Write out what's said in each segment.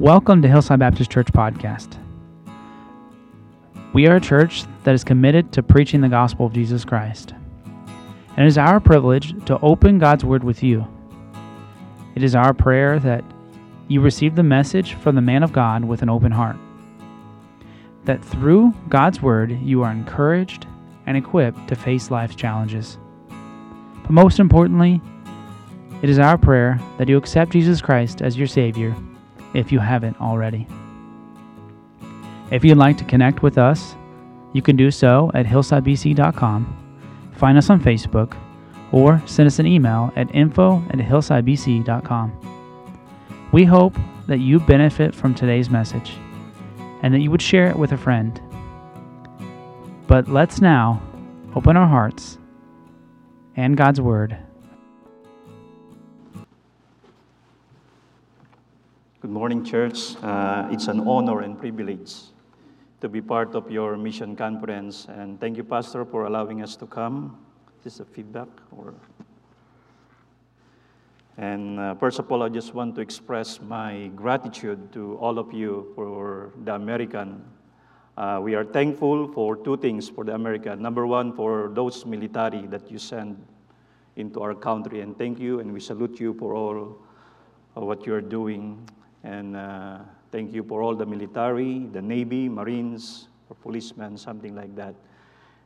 Welcome to Hillside Baptist Church Podcast. We are a church that is committed to preaching the gospel of Jesus Christ. And it is our privilege to open God's Word with you. It is our prayer that you receive the message from the man of God with an open heart. That through God's Word, you are encouraged and equipped to face life's challenges. But most importantly, it is our prayer that you accept Jesus Christ as your Savior if you haven't already. If you'd like to connect with us, you can do so at hillsidebc.com, find us on Facebook, or send us an email at info at hillsidebc.com. We hope that you benefit from today's message and that you would share it with a friend. But let's now open our hearts and God's Word Good morning, church. Uh, it's an honor and privilege to be part of your mission conference. And thank you, Pastor, for allowing us to come. This is this a feedback? Or... And uh, first of all, I just want to express my gratitude to all of you for the American. Uh, we are thankful for two things for the American. Number one, for those military that you send into our country. And thank you, and we salute you for all what you're doing. And uh, thank you for all the military, the Navy, Marines, or policemen, something like that.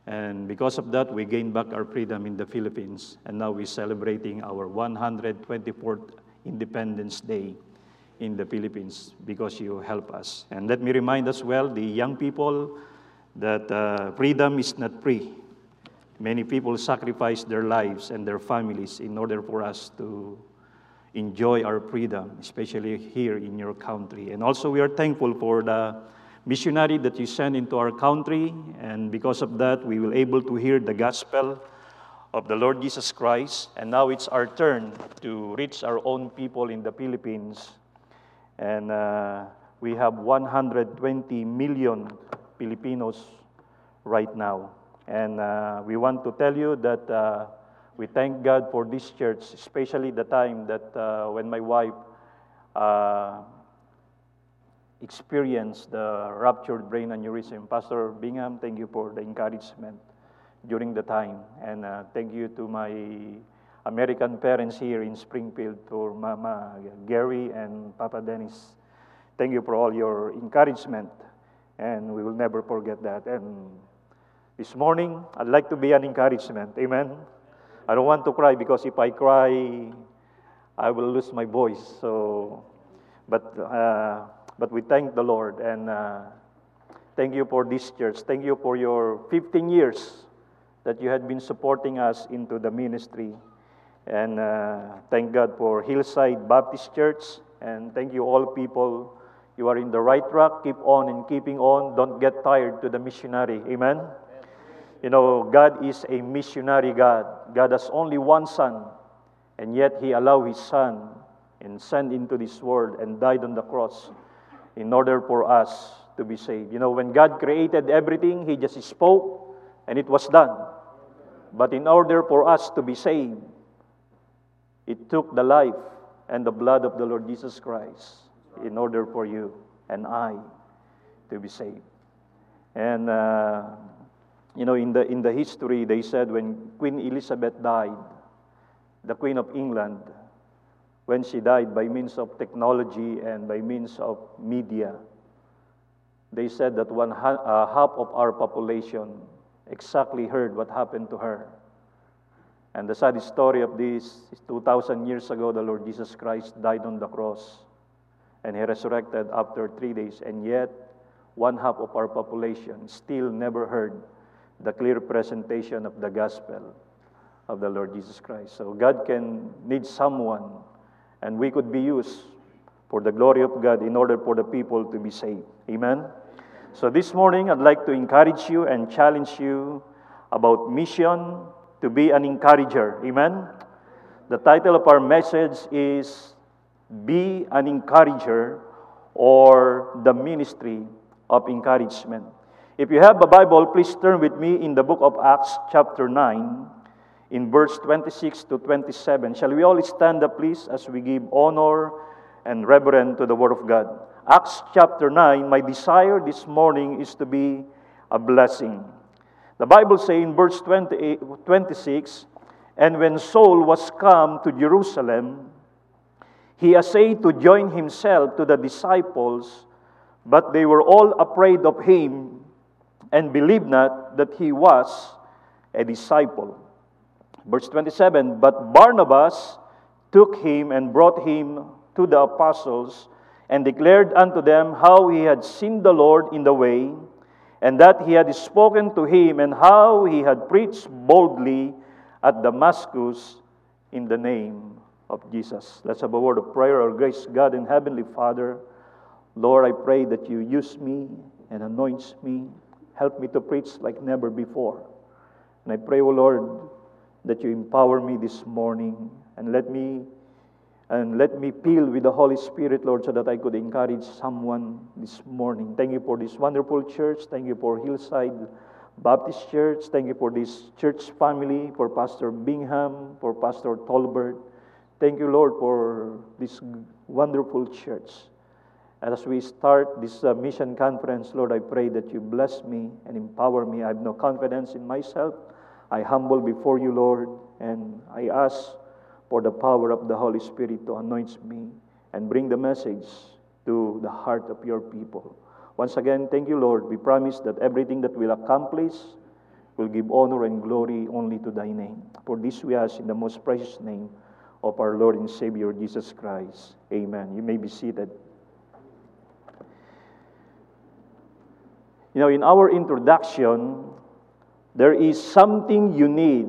And because of that, we gained back our freedom in the Philippines. And now we're celebrating our 124th Independence Day in the Philippines because you help us. And let me remind as well the young people that uh, freedom is not free. Many people sacrifice their lives and their families in order for us to enjoy our freedom, especially here in your country. And also, we are thankful for the missionary that you sent into our country, and because of that, we will able to hear the gospel of the Lord Jesus Christ. And now it's our turn to reach our own people in the Philippines. And uh, we have 120 million Filipinos right now. And uh, we want to tell you that. Uh, we thank God for this church, especially the time that uh, when my wife uh, experienced the ruptured brain aneurysm. Pastor Bingham, thank you for the encouragement during the time. And uh, thank you to my American parents here in Springfield, for Mama Gary and Papa Dennis. Thank you for all your encouragement, and we will never forget that. And this morning, I'd like to be an encouragement. Amen. I don't want to cry because if I cry, I will lose my voice. So, but uh, but we thank the Lord and uh, thank you for this church. Thank you for your 15 years that you had been supporting us into the ministry, and uh, thank God for Hillside Baptist Church. And thank you all people. You are in the right track. Keep on and keeping on. Don't get tired to the missionary. Amen. You know, God is a missionary God. God has only one Son, and yet He allowed His Son and sent into this world and died on the cross in order for us to be saved. You know, when God created everything, He just spoke and it was done. But in order for us to be saved, it took the life and the blood of the Lord Jesus Christ in order for you and I to be saved. And uh, you know, in the, in the history, they said when Queen Elizabeth died, the Queen of England, when she died by means of technology and by means of media, they said that one ha- uh, half of our population exactly heard what happened to her. And the sad story of this is 2,000 years ago, the Lord Jesus Christ died on the cross and he resurrected after three days, and yet one half of our population still never heard the clear presentation of the gospel of the Lord Jesus Christ. So God can need someone, and we could be used for the glory of God in order for the people to be saved. Amen? So this morning, I'd like to encourage you and challenge you about mission to be an encourager. Amen? The title of our message is Be an Encourager or the Ministry of Encouragement. If you have a Bible, please turn with me in the book of Acts, chapter 9, in verse 26 to 27. Shall we all stand up, please, as we give honor and reverence to the Word of God? Acts chapter 9, my desire this morning is to be a blessing. The Bible says in verse 26, And when Saul was come to Jerusalem, he essayed to join himself to the disciples, but they were all afraid of him and believed not that he was a disciple. Verse 27 But Barnabas took him and brought him to the apostles and declared unto them how he had seen the Lord in the way, and that he had spoken to him, and how he had preached boldly at Damascus in the name of Jesus. Let's have a word of prayer. Our grace, God and Heavenly Father, Lord, I pray that you use me and anoint me. Help me to preach like never before. And I pray, O oh Lord, that you empower me this morning and let me and let me fill with the Holy Spirit, Lord, so that I could encourage someone this morning. Thank you for this wonderful church. Thank you for Hillside Baptist Church. Thank you for this church family, for Pastor Bingham, for Pastor Tolbert. Thank you, Lord, for this wonderful church. As we start this uh, mission conference, Lord, I pray that you bless me and empower me. I have no confidence in myself. I humble before you, Lord, and I ask for the power of the Holy Spirit to anoint me and bring the message to the heart of your people. Once again, thank you, Lord. We promise that everything that we'll accomplish will give honor and glory only to thy name. For this we ask in the most precious name of our Lord and Savior Jesus Christ. Amen. You may be seated. You know, in our introduction, there is something you need,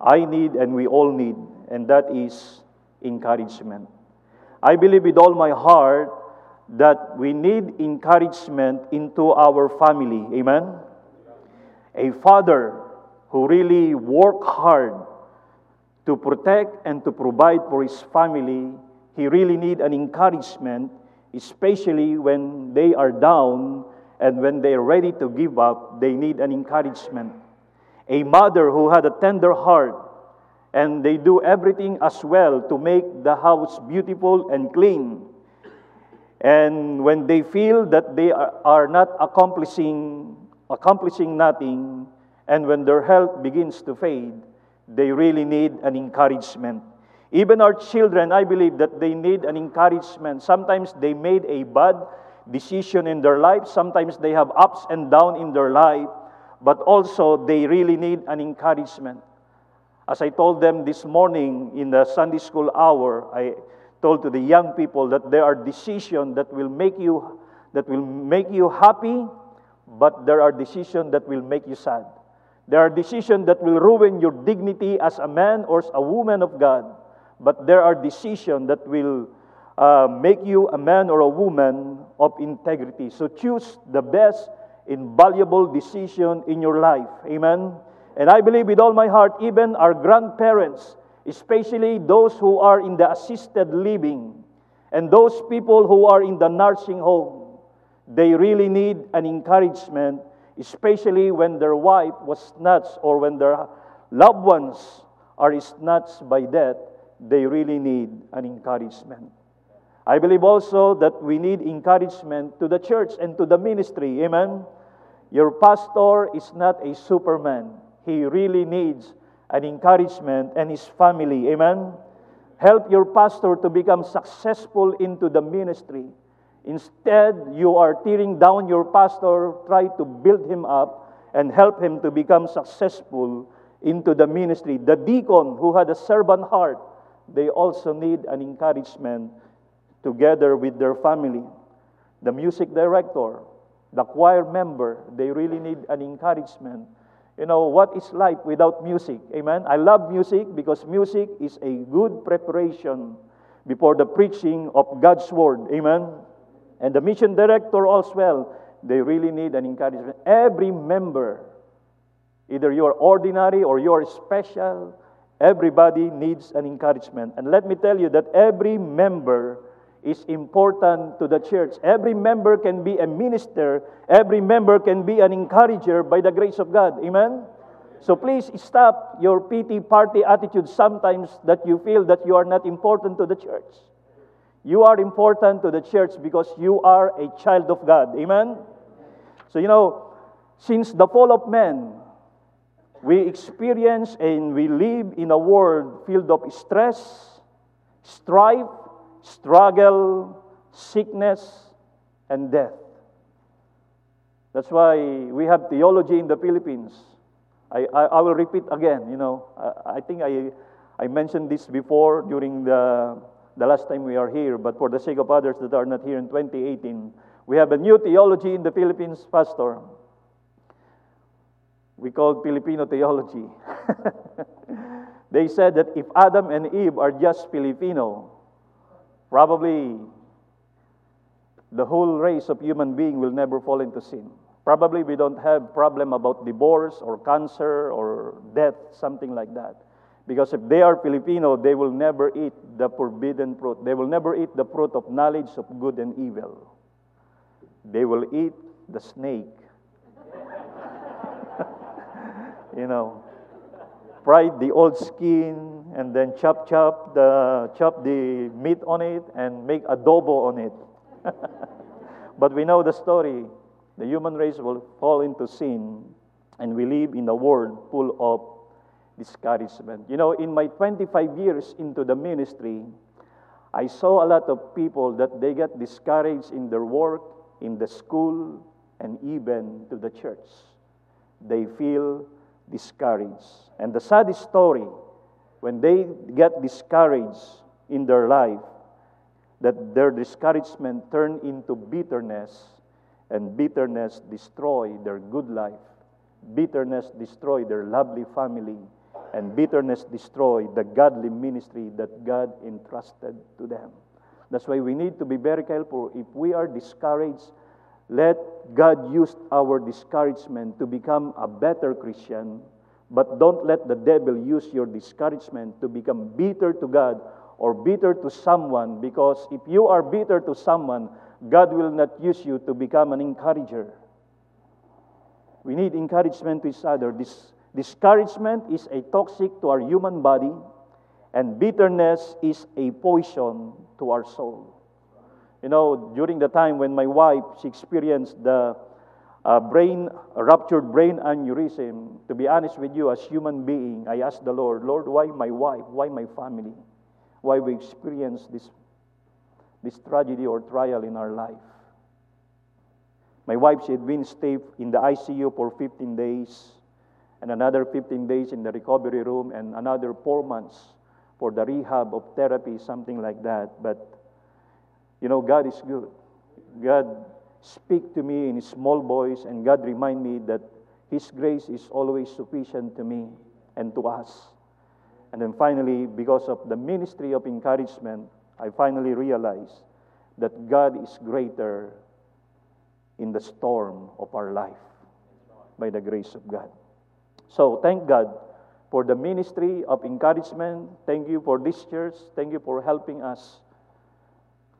I need, and we all need and that is encouragement. I believe with all my heart that we need encouragement into our family. Amen? A father who really work hard to protect and to provide for his family, he really need an encouragement, especially when they are down and when they are ready to give up, they need an encouragement. A mother who had a tender heart and they do everything as well to make the house beautiful and clean. And when they feel that they are not accomplishing, accomplishing nothing, and when their health begins to fade, they really need an encouragement. Even our children, I believe that they need an encouragement. Sometimes they made a bad decision in their life, sometimes they have ups and downs in their life, but also they really need an encouragement. As I told them this morning in the Sunday school hour, I told to the young people that there are decisions that will make you that will make you happy, but there are decisions that will make you sad. There are decisions that will ruin your dignity as a man or as a woman of God, but there are decisions that will uh, make you a man or a woman of integrity. So choose the best invaluable decision in your life. Amen. And I believe with all my heart, even our grandparents, especially those who are in the assisted living and those people who are in the nursing home, they really need an encouragement, especially when their wife was snatched or when their loved ones are snatched by death. They really need an encouragement. I believe also that we need encouragement to the church and to the ministry. Amen. Your pastor is not a superman he really needs an encouragement and his family. Amen? Help your pastor to become successful into the ministry. Instead, you are tearing down your pastor, try to build him up and help him to become successful into the ministry. The deacon who had a servant heart, they also need an encouragement together with their family. The music director, the choir member, they really need an encouragement you know, what is life without music? Amen. I love music because music is a good preparation before the preaching of God's word. Amen. And the mission director as well, they really need an encouragement. Every member, either you're ordinary or you're special, everybody needs an encouragement. And let me tell you that every member is important to the church. Every member can be a minister, every member can be an encourager by the grace of God. Amen? So please stop your pity party attitude sometimes that you feel that you are not important to the church. You are important to the church because you are a child of God. Amen? So, you know, since the fall of man, we experience and we live in a world filled of stress, strife, struggle, sickness, and death. That's why we have theology in the Philippines. I, I, I will repeat again, you know. I, I think I, I mentioned this before during the, the last time we are here, but for the sake of others that are not here in 2018, we have a new theology in the Philippines, Pastor. We call it Filipino theology. they said that if Adam and Eve are just Filipino, probably the whole race of human being will never fall into sin. Probably we don't have problem about divorce or cancer or death, something like that. Because if they are Filipino, they will never eat the forbidden fruit. They will never eat the fruit of knowledge of good and evil. They will eat the snake. you know, fry the old skin and then chop chop the chop the meat on it and make adobo on it. but we know the story. The human race will fall into sin, and we live in a world full of discouragement. You know, in my 25 years into the ministry, I saw a lot of people that they get discouraged in their work, in the school, and even to the church. They feel discouraged. And the saddest story, when they get discouraged in their life, that their discouragement turn into bitterness, and bitterness destroy their good life. Bitterness destroy their lovely family, and bitterness destroy the godly ministry that God entrusted to them. That's why we need to be very careful. If we are discouraged, let God use our discouragement to become a better Christian, but don't let the devil use your discouragement to become bitter to God or bitter to someone because if you are bitter to someone, God will not use you to become an encourager. We need encouragement to each other. This discouragement is a toxic to our human body, and bitterness is a poison to our soul. You know, during the time when my wife she experienced the uh, brain ruptured brain aneurysm, to be honest with you, as human being, I asked the Lord, Lord, why my wife? Why my family? why we experience this, this tragedy or trial in our life. My wife, she had been stayed in the ICU for 15 days, and another 15 days in the recovery room, and another four months for the rehab of therapy, something like that. But, you know, God is good. God speak to me in a small voice, and God remind me that His grace is always sufficient to me and to us. And then finally, because of the ministry of encouragement, I finally realized that God is greater in the storm of our life by the grace of God. So, thank God for the ministry of encouragement. Thank you for this church. Thank you for helping us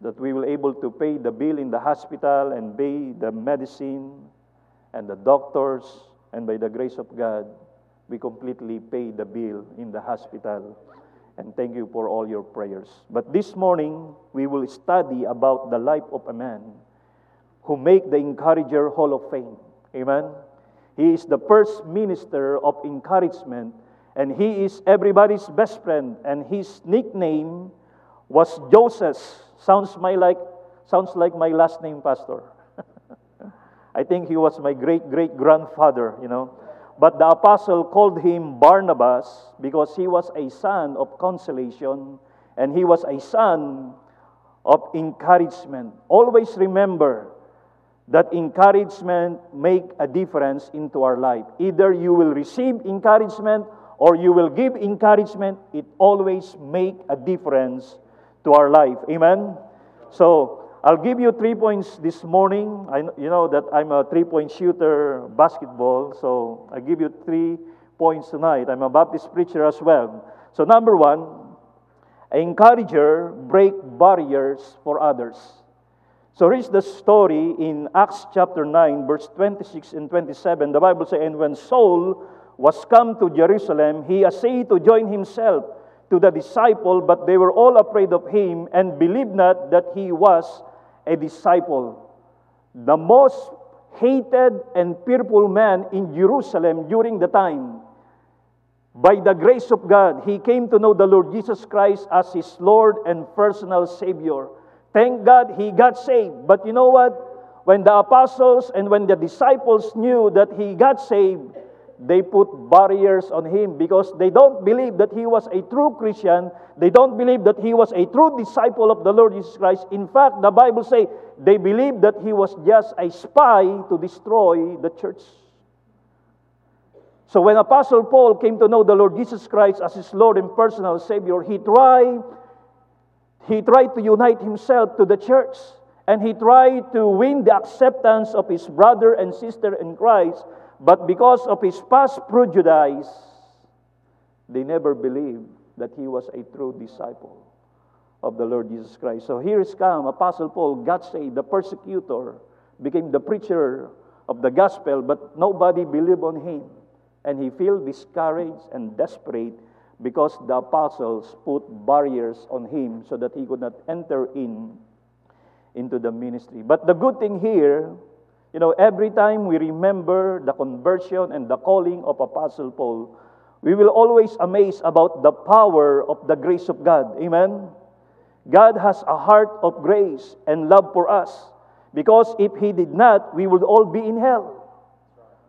that we will able to pay the bill in the hospital and pay the medicine and the doctors and by the grace of God we completely pay the bill in the hospital. And thank you for all your prayers. But this morning, we will study about the life of a man who make the Encourager Hall of Fame. Amen. He is the first minister of encouragement, and he is everybody's best friend. And his nickname was Joseph. Sounds my like sounds like my last name, Pastor. I think he was my great great grandfather. You know, but the apostle called him Barnabas because he was a son of consolation and he was a son of encouragement. Always remember that encouragement make a difference into our life. Either you will receive encouragement or you will give encouragement. It always make a difference to our life. Amen. So I'll give you three points this morning. I, you know that I'm a three point shooter basketball, so I give you three points tonight. I'm a Baptist preacher as well. So, number one, encourager break barriers for others. So, read the story in Acts chapter 9, verse 26 and 27. The Bible says, And when Saul was come to Jerusalem, he essayed to join himself to the disciple, but they were all afraid of him and believed not that he was a disciple. The most hated and fearful man in Jerusalem during the time. By the grace of God, he came to know the Lord Jesus Christ as his Lord and personal Savior. Thank God he got saved. But you know what? When the apostles and when the disciples knew that he got saved, they put barriers on him because they don't believe that he was a true Christian. They don't believe that he was a true disciple of the Lord Jesus Christ. In fact, the Bible says they believe that he was just a spy to destroy the church. So when Apostle Paul came to know the Lord Jesus Christ as his Lord and personal Savior, he tried he tried to unite himself to the church and he tried to win the acceptance of his brother and sister in Christ but because of his past prejudice, they never believed that he was a true disciple of the Lord Jesus Christ. So here is come, Apostle Paul got saved, the persecutor, became the preacher of the gospel, but nobody believed on him. And he felt discouraged and desperate because the apostles put barriers on him so that he could not enter in into the ministry. But the good thing here you know, every time we remember the conversion and the calling of Apostle Paul, we will always amaze about the power of the grace of God. Amen? God has a heart of grace and love for us because if He did not, we would all be in hell.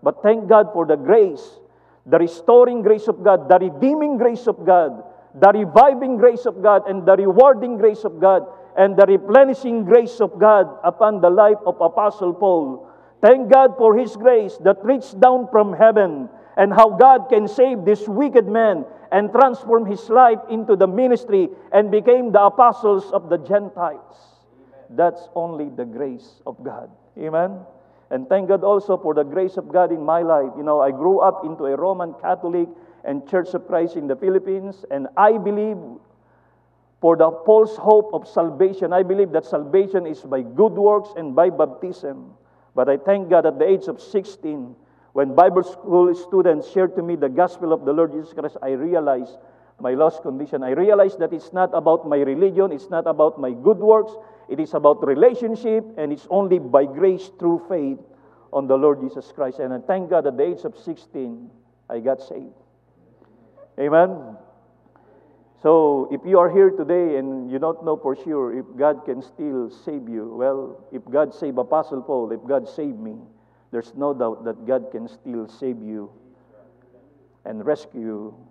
But thank God for the grace, the restoring grace of God, the redeeming grace of God, the reviving grace of God, and the rewarding grace of God, and the replenishing grace of God upon the life of Apostle Paul Thank God for His grace that reached down from heaven and how God can save this wicked man and transform his life into the ministry and became the apostles of the Gentiles. That's only the grace of God. Amen. And thank God also for the grace of God in my life. You know, I grew up into a Roman Catholic and Church of Christ in the Philippines, and I believe for the false hope of salvation, I believe that salvation is by good works and by baptism. But I thank God at the age of 16, when Bible school students shared to me the gospel of the Lord Jesus Christ, I realized my lost condition. I realized that it's not about my religion, it's not about my good works, it is about relationship, and it's only by grace through faith on the Lord Jesus Christ. And I thank God at the age of 16, I got saved. Amen. So, if you are here today and you don't know for sure if God can still save you, well, if God saved Apostle Paul, if God saved me, there's no doubt that God can still save you and rescue you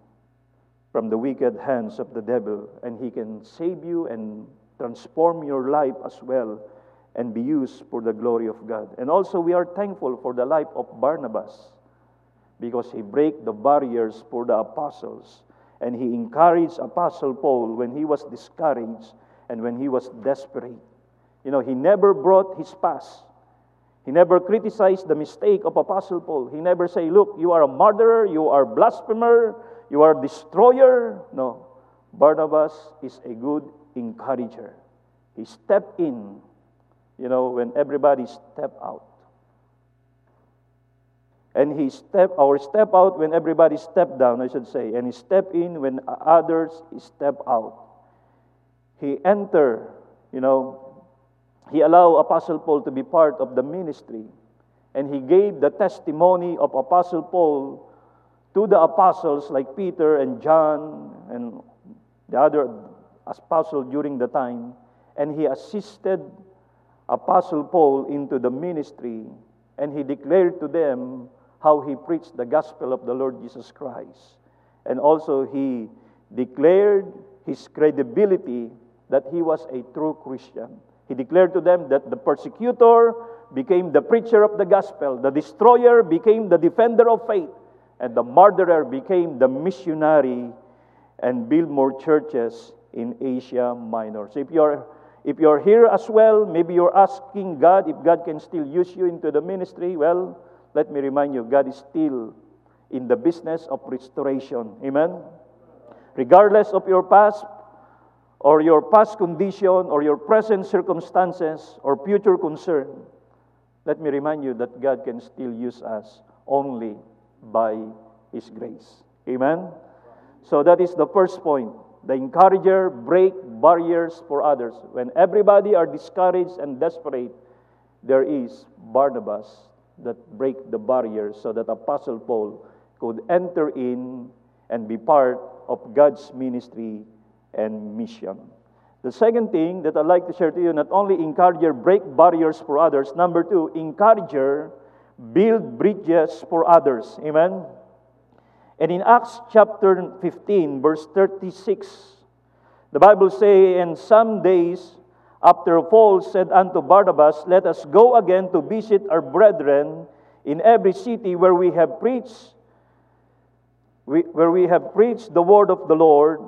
from the wicked hands of the devil. And He can save you and transform your life as well and be used for the glory of God. And also, we are thankful for the life of Barnabas because he break the barriers for the apostles and he encouraged Apostle Paul when he was discouraged and when he was desperate. You know, he never brought his past. He never criticized the mistake of Apostle Paul. He never say, "Look, you are a murderer, you are a blasphemer, you are a destroyer." No. Barnabas is a good encourager. He stepped in, you know, when everybody stepped out. And he step or step out when everybody step down, I should say, and he step in when others step out. He enter, you know, he allowed Apostle Paul to be part of the ministry, and he gave the testimony of Apostle Paul to the apostles like Peter and John and the other apostles during the time, and he assisted Apostle Paul into the ministry, and he declared to them how he preached the gospel of the Lord Jesus Christ. And also, he declared his credibility that he was a true Christian. He declared to them that the persecutor became the preacher of the gospel, the destroyer became the defender of faith, and the murderer became the missionary and build more churches in Asia Minor. So if you're if you're here as well, maybe you're asking God if God can still use you into the ministry. Well, let me remind you, God is still in the business of restoration. Amen? Regardless of your past or your past condition or your present circumstances or future concern, let me remind you that God can still use us only by His grace. Amen? So that is the first point. the encourager, break barriers for others. When everybody are discouraged and desperate, there is Barnabas that break the barriers so that Apostle Paul could enter in and be part of God's ministry and mission. The second thing that I'd like to share to you, not only encourager break barriers for others, number two, encourager build bridges for others. Amen? And in Acts chapter 15, verse 36, the Bible says, And some days after Paul said unto Barnabas, Let us go again to visit our brethren in every city where we have preached, where we have preached the word of the Lord,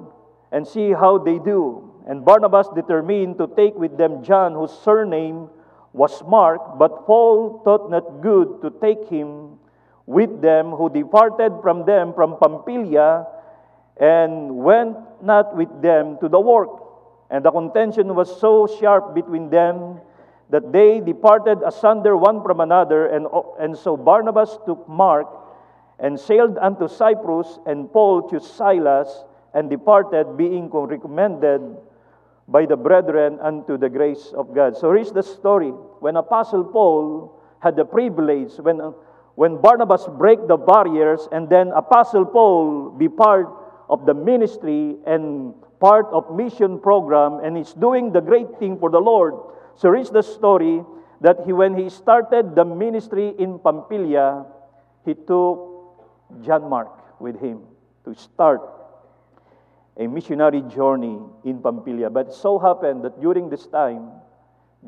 and see how they do. And Barnabas determined to take with them John, whose surname was Mark, but Paul thought not good to take him with them, who departed from them from Pamphylia, and went not with them to the work. And the contention was so sharp between them that they departed asunder one from another. And, and so Barnabas took Mark and sailed unto Cyprus, and Paul chose Silas and departed, being recommended by the brethren unto the grace of God. So here's the story. When Apostle Paul had the privilege, when, when Barnabas break the barriers, and then Apostle Paul be part of the ministry and part of mission program, and he's doing the great thing for the Lord. So here's the story that he, when he started the ministry in Pamphylia, he took John Mark with him to start a missionary journey in Pamphylia. But it so happened that during this time,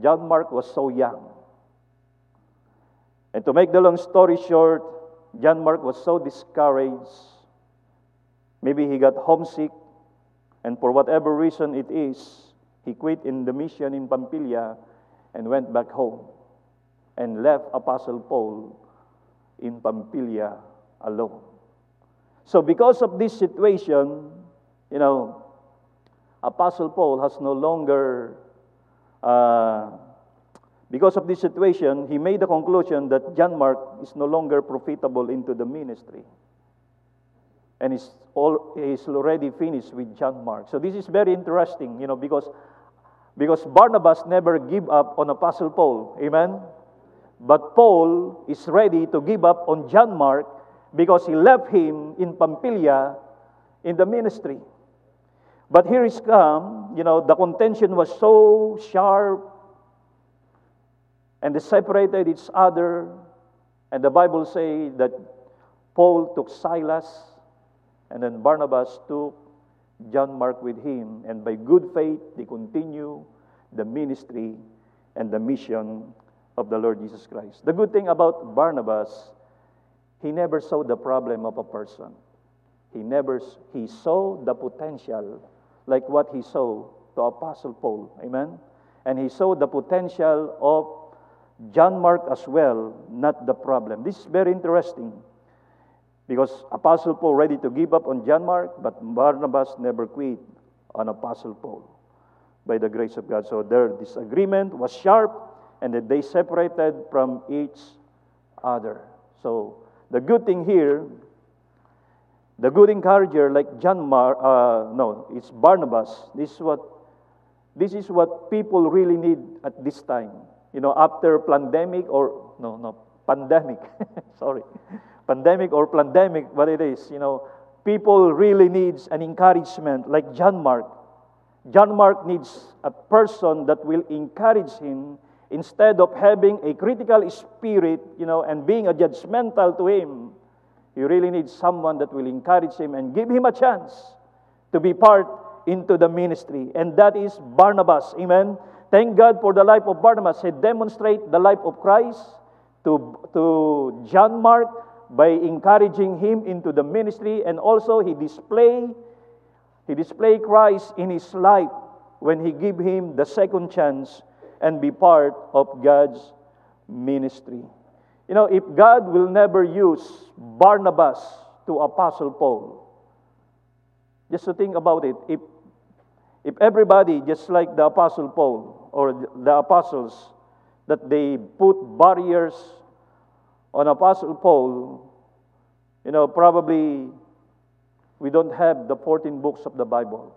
John Mark was so young. And to make the long story short, John Mark was so discouraged. Maybe he got homesick, and for whatever reason it is, he quit in the mission in Pamphylia and went back home and left Apostle Paul in Pamphylia alone. So, because of this situation, you know, Apostle Paul has no longer, uh, because of this situation, he made the conclusion that John Mark is no longer profitable into the ministry. And he's, all, he's already finished with John Mark. So this is very interesting, you know, because, because Barnabas never give up on Apostle Paul. Amen? But Paul is ready to give up on John Mark because he left him in Pamphylia in the ministry. But here is come, you know, the contention was so sharp and they separated each other. And the Bible say that Paul took Silas and then Barnabas took John Mark with him. And by good faith, they continue the ministry and the mission of the Lord Jesus Christ. The good thing about Barnabas, he never saw the problem of a person. He never he saw the potential like what he saw to Apostle Paul. Amen? And he saw the potential of John Mark as well, not the problem. This is very interesting because Apostle Paul ready to give up on John Mark, but Barnabas never quit on Apostle Paul by the grace of God. So their disagreement was sharp and that they separated from each other. So the good thing here the good encourager, like John Mar, uh, no, it's Barnabas. This is what, this is what people really need at this time. You know, after pandemic or no, no, pandemic. Sorry, pandemic or pandemic, what it is. You know, people really needs an encouragement, like John Mark. John Mark needs a person that will encourage him instead of having a critical spirit, you know, and being a judgmental to him you really need someone that will encourage him and give him a chance to be part into the ministry. And that is Barnabas. Amen. Thank God for the life of Barnabas. He demonstrate the life of Christ to, to John Mark by encouraging him into the ministry and also he display he display Christ in his life when he give him the second chance and be part of God's ministry. You know, if God will never use Barnabas to Apostle Paul, just to think about it, if, if everybody, just like the Apostle Paul or the apostles, that they put barriers on Apostle Paul, you know, probably we don't have the 14 books of the Bible.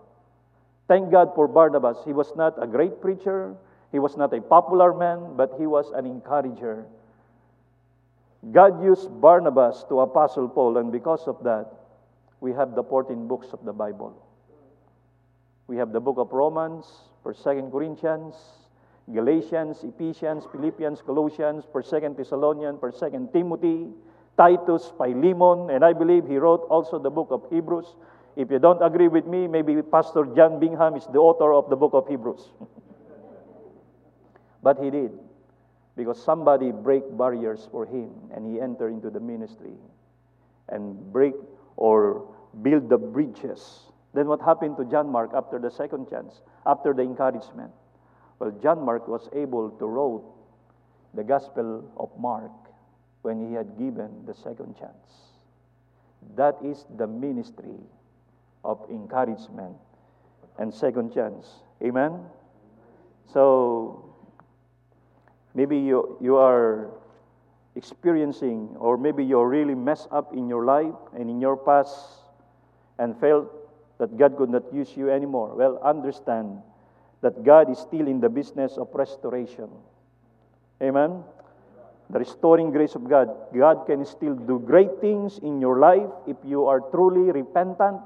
Thank God for Barnabas. He was not a great preacher, he was not a popular man, but he was an encourager. God used Barnabas to Apostle Paul, and because of that, we have the 14 books of the Bible. We have the book of Romans, 1st, 2nd Corinthians, Galatians, Ephesians, Philippians, Colossians, 1st, 2nd Thessalonians, 1st, 2nd Timothy, Titus, Philemon, and I believe he wrote also the book of Hebrews. If you don't agree with me, maybe Pastor John Bingham is the author of the book of Hebrews. but he did, because somebody break barriers for him, and he entered into the ministry and break or build the bridges. Then what happened to John Mark after the second chance, after the encouragement? Well, John Mark was able to write the Gospel of Mark when he had given the second chance. That is the ministry of encouragement and second chance. Amen? So, maybe you, you are experiencing, or maybe you're really messed up in your life and in your past and felt that God could not use you anymore. Well, understand that God is still in the business of restoration. Amen? The restoring grace of God. God can still do great things in your life if you are truly repentant,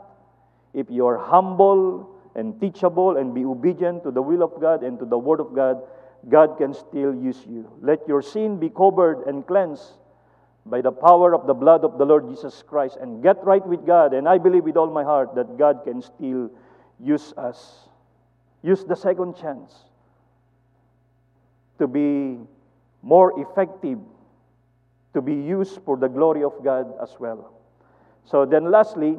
if you are humble and teachable and be obedient to the will of God and to the Word of God. God can still use you. Let your sin be covered and cleansed by the power of the blood of the Lord Jesus Christ and get right with God. And I believe with all my heart that God can still use us. Use the second chance to be more effective, to be used for the glory of God as well. So then, lastly,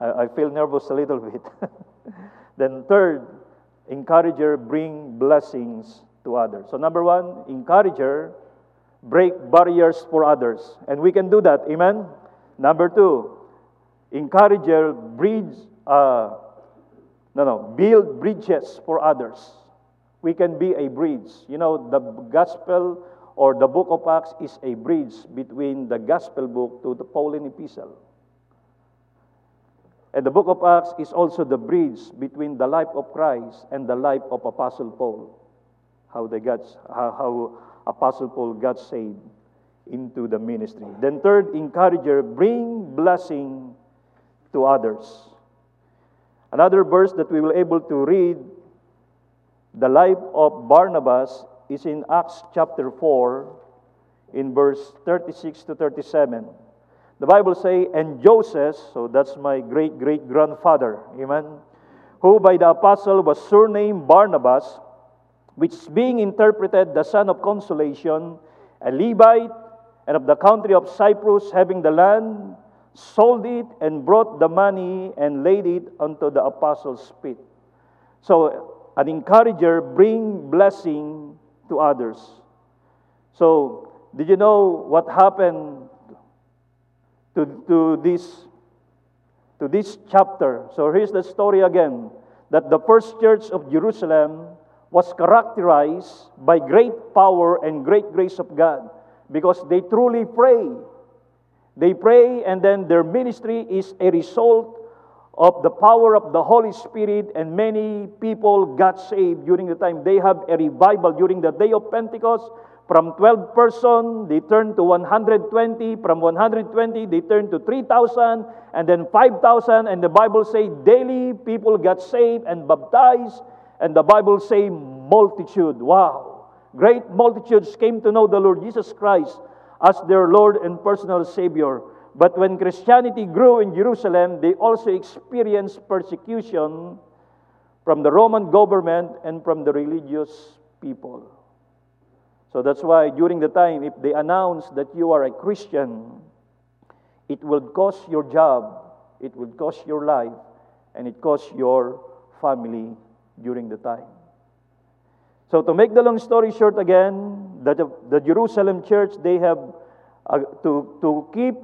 I, I feel nervous a little bit. then, third, encourager bring blessings to others. So, number one, encourager break barriers for others. And we can do that. Amen? Number two, encourager bridge, uh, no, no, build bridges for others. We can be a bridge. You know, the gospel or the book of Acts is a bridge between the gospel book to the Pauline epistle. And the book of Acts is also the bridge between the life of Christ and the life of Apostle Paul. How they got, how, how Apostle Paul got saved into the ministry. Then, third, encourager, bring blessing to others. Another verse that we will able to read the life of Barnabas is in Acts chapter 4 in verse 36 to 37. The Bible say, and Joseph, so that's my great great grandfather, amen, who by the apostle was surnamed Barnabas, which being interpreted the son of consolation, a Levite, and of the country of Cyprus, having the land, sold it and brought the money and laid it unto the apostles' feet. So, an encourager bring blessing to others. So, did you know what happened to, to this to this chapter? So here's the story again that the first church of Jerusalem was characterized by great power and great grace of God because they truly pray. They pray, and then their ministry is a result of the power of the Holy Spirit, and many people got saved during the time. They have a revival during the day of Pentecost. From 12 person, they turned to 120. From 120, they turned to 3,000, and then 5,000. And the Bible say daily people got saved and baptized and the Bible say multitude. Wow. Great multitudes came to know the Lord Jesus Christ as their Lord and personal Savior. But when Christianity grew in Jerusalem, they also experienced persecution from the Roman government and from the religious people. So that's why during the time, if they announce that you are a Christian, it will cost your job, it will cost your life, and it costs your family during the time. So to make the long story short again, the, the Jerusalem church, they have, uh, to, to keep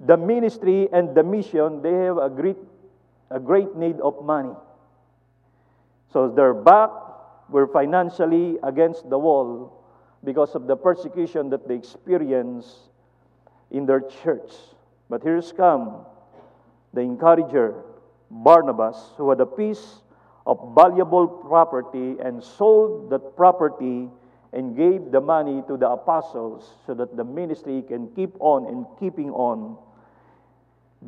the ministry and the mission, they have a great, a great need of money. So their back were financially against the wall because of the persecution that they experienced in their church. But here's come the encourager Barnabas, who had a piece of valuable property and sold that property and gave the money to the apostles so that the ministry can keep on and keeping on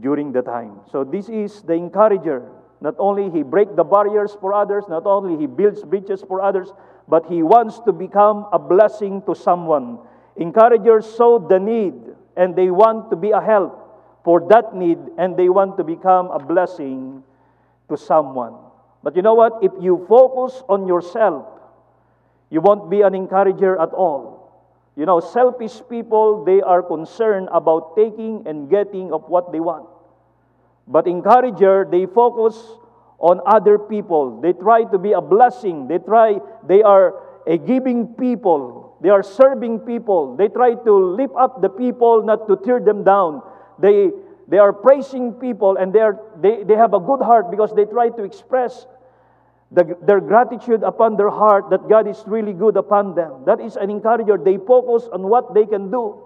during the time. So this is the encourager. Not only he break the barriers for others, not only he builds bridges for others, but he wants to become a blessing to someone. Encouragers saw the need and they want to be a help for that need and they want to become a blessing to someone. But you know what? If you focus on yourself, you won't be an encourager at all. You know, selfish people, they are concerned about taking and getting of what they want. But encourager, they focus on other people. They try to be a blessing. They try, they are a giving people. They are serving people. They try to lift up the people, not to tear them down. They, they are praising people and they, are, they, they have a good heart because they try to express the, their gratitude upon their heart that God is really good upon them. That is an encourager. They focus on what they can do,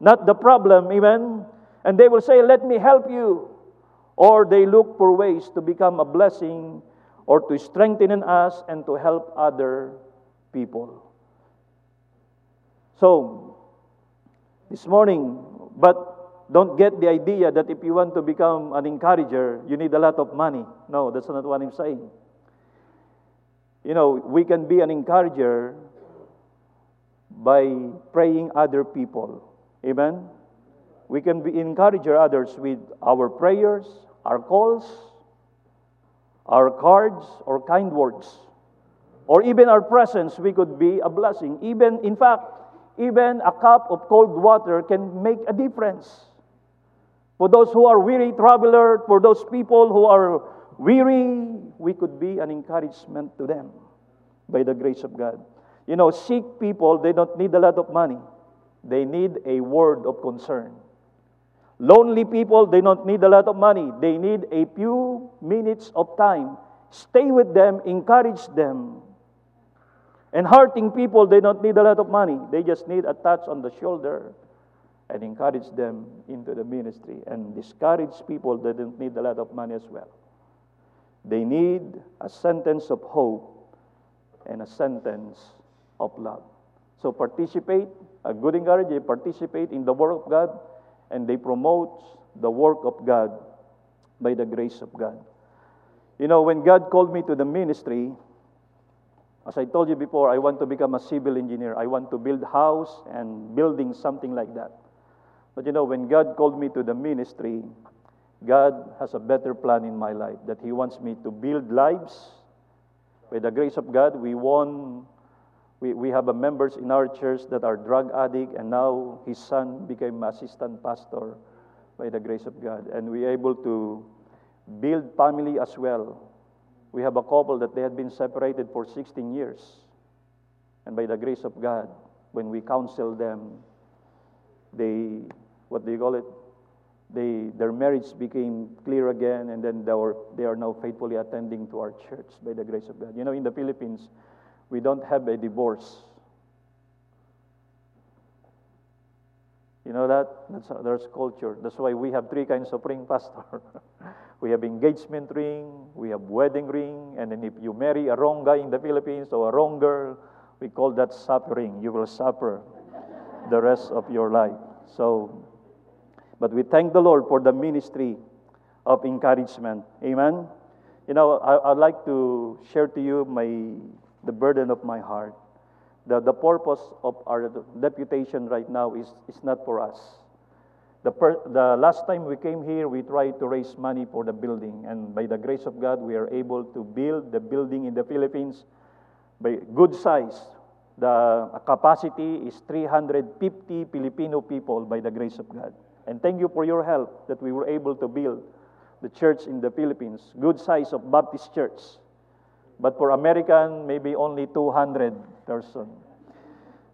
not the problem, amen? And they will say, Let me help you. Or they look for ways to become a blessing or to strengthen us and to help other people. So, this morning, but don't get the idea that if you want to become an encourager, you need a lot of money. No, that's not what I'm saying. You know, we can be an encourager by praying other people. Amen? We can be encourager others with our prayers, our calls, our cards, or kind words. Or even our presence, we could be a blessing. Even, in fact, even a cup of cold water can make a difference. For those who are weary traveler, for those people who are weary, we could be an encouragement to them by the grace of God. You know, sick people, they don't need a lot of money. They need a word of concern. Lonely people, they don't need a lot of money. They need a few minutes of time. Stay with them, encourage them. And hurting people, they don't need a lot of money. They just need a touch on the shoulder and encourage them into the ministry. And discourage people, that don't need a lot of money as well. They need a sentence of hope and a sentence of love. So participate, a good encourager, participate in the work of God, and they promote the work of God by the grace of God. You know, when God called me to the ministry, as I told you before, I want to become a civil engineer. I want to build house and building something like that. But you know, when God called me to the ministry, God has a better plan in my life that He wants me to build lives. By the grace of God, we won. We, we have members in our church that are drug addict, and now his son became assistant pastor by the grace of God. And we are able to build family as well. We have a couple that they had been separated for 16 years. And by the grace of God, when we counsel them, they, what do you call it? they, their marriage became clear again, and then they, were, they are now faithfully attending to our church by the grace of God. You know, in the Philippines, we don't have a divorce. You know that? That's, there's culture. That's why we have three kinds of ring, Pastor. we have engagement ring, we have wedding ring, and then if you marry a wrong guy in the Philippines or a wrong girl, we call that suffering. You will suffer the rest of your life. So but we thank the Lord for the ministry of encouragement. Amen. You know, I, would like to share to you my the burden of my heart. The, the purpose of our deputation right now is, is not for us. The, per, the last time we came here, we tried to raise money for the building, and by the grace of God, we are able to build the building in the Philippines by good size. The capacity is 350 Filipino people by the grace of God. And thank you for your help that we were able to build the church in the Philippines, good size of Baptist church. But for American, maybe only 200 person.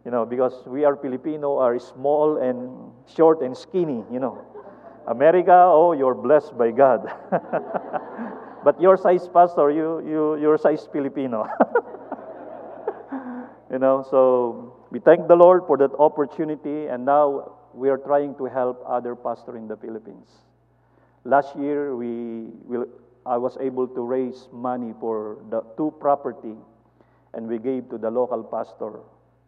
You know, because we are Filipino, are small and short and skinny, you know. America, oh, you're blessed by God. but your size pastor, you, you, your size Filipino. you know, so we thank the Lord for that opportunity, and now we are trying to help other pastors in the Philippines. Last year, we, we I was able to raise money for the two property, and we gave to the local pastor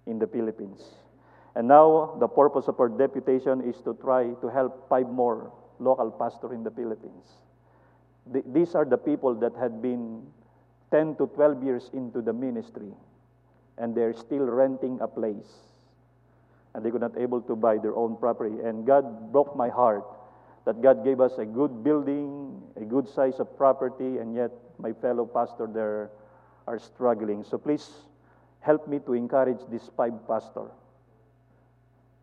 in the Philippines. And now the purpose of our deputation is to try to help five more local pastors in the Philippines. Th- these are the people that had been 10 to 12 years into the ministry, and they're still renting a place. And they could not able to buy their own property. And God broke my heart that God gave us a good building, a good size of property, and yet my fellow pastor there are struggling. So please help me to encourage this five pastor.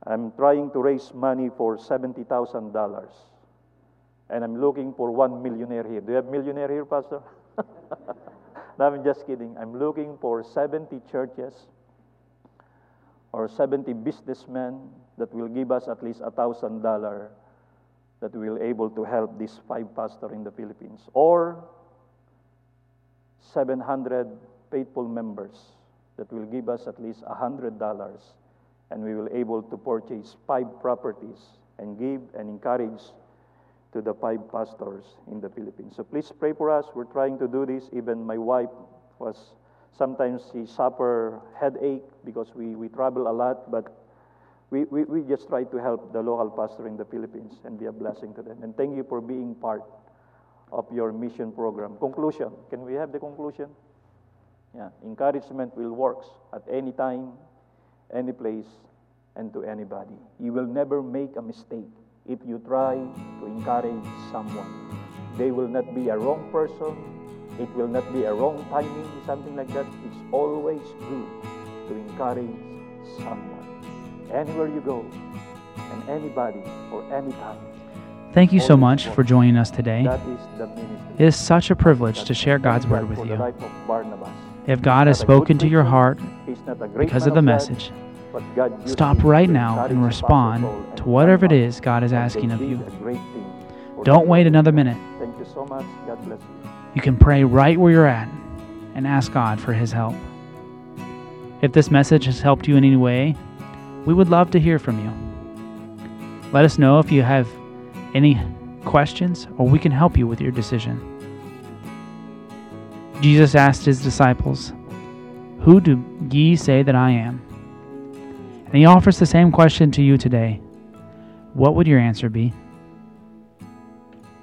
I'm trying to raise money for $70,000. And I'm looking for one millionaire here. Do you have millionaire here, Pastor? no, I'm just kidding. I'm looking for 70 churches or 70 businessmen that will give us at least $1,000 that will able to help these five pastors in the Philippines. Or 700 faithful members that will give us at least $100 and we will able to purchase five properties and give and encourage to the five pastors in the Philippines. So please pray for us. We're trying to do this. Even my wife was sometimes she suffer headache because we, we travel a lot, but we, we, we just try to help the local pastor in the Philippines and be a blessing to them. And thank you for being part of your mission program. Conclusion. Can we have the conclusion? Yeah. Encouragement will work at any time, any place, and to anybody. You will never make a mistake if you try to encourage someone. They will not be a wrong person. It will not be a wrong timing, something like that. It's always good to encourage someone. Anywhere you go, and anybody, or anytime. Thank you so much for joining us today. That is the ministry. It is such a privilege to share God's word with you. life of Barnabas. If God has Not a good spoken to your heart he's not a great because of the message, but God used stop right now and respond to whatever it is God is asking of you. a great thing for the Don't wait another minute. Thank you so much. God bless you. You can pray right where you're at and ask God for His help. If this message has helped you in any way, we would love to hear from you. Let us know if you have any questions or we can help you with your decision. Jesus asked his disciples, Who do ye say that I am? And he offers the same question to you today. What would your answer be?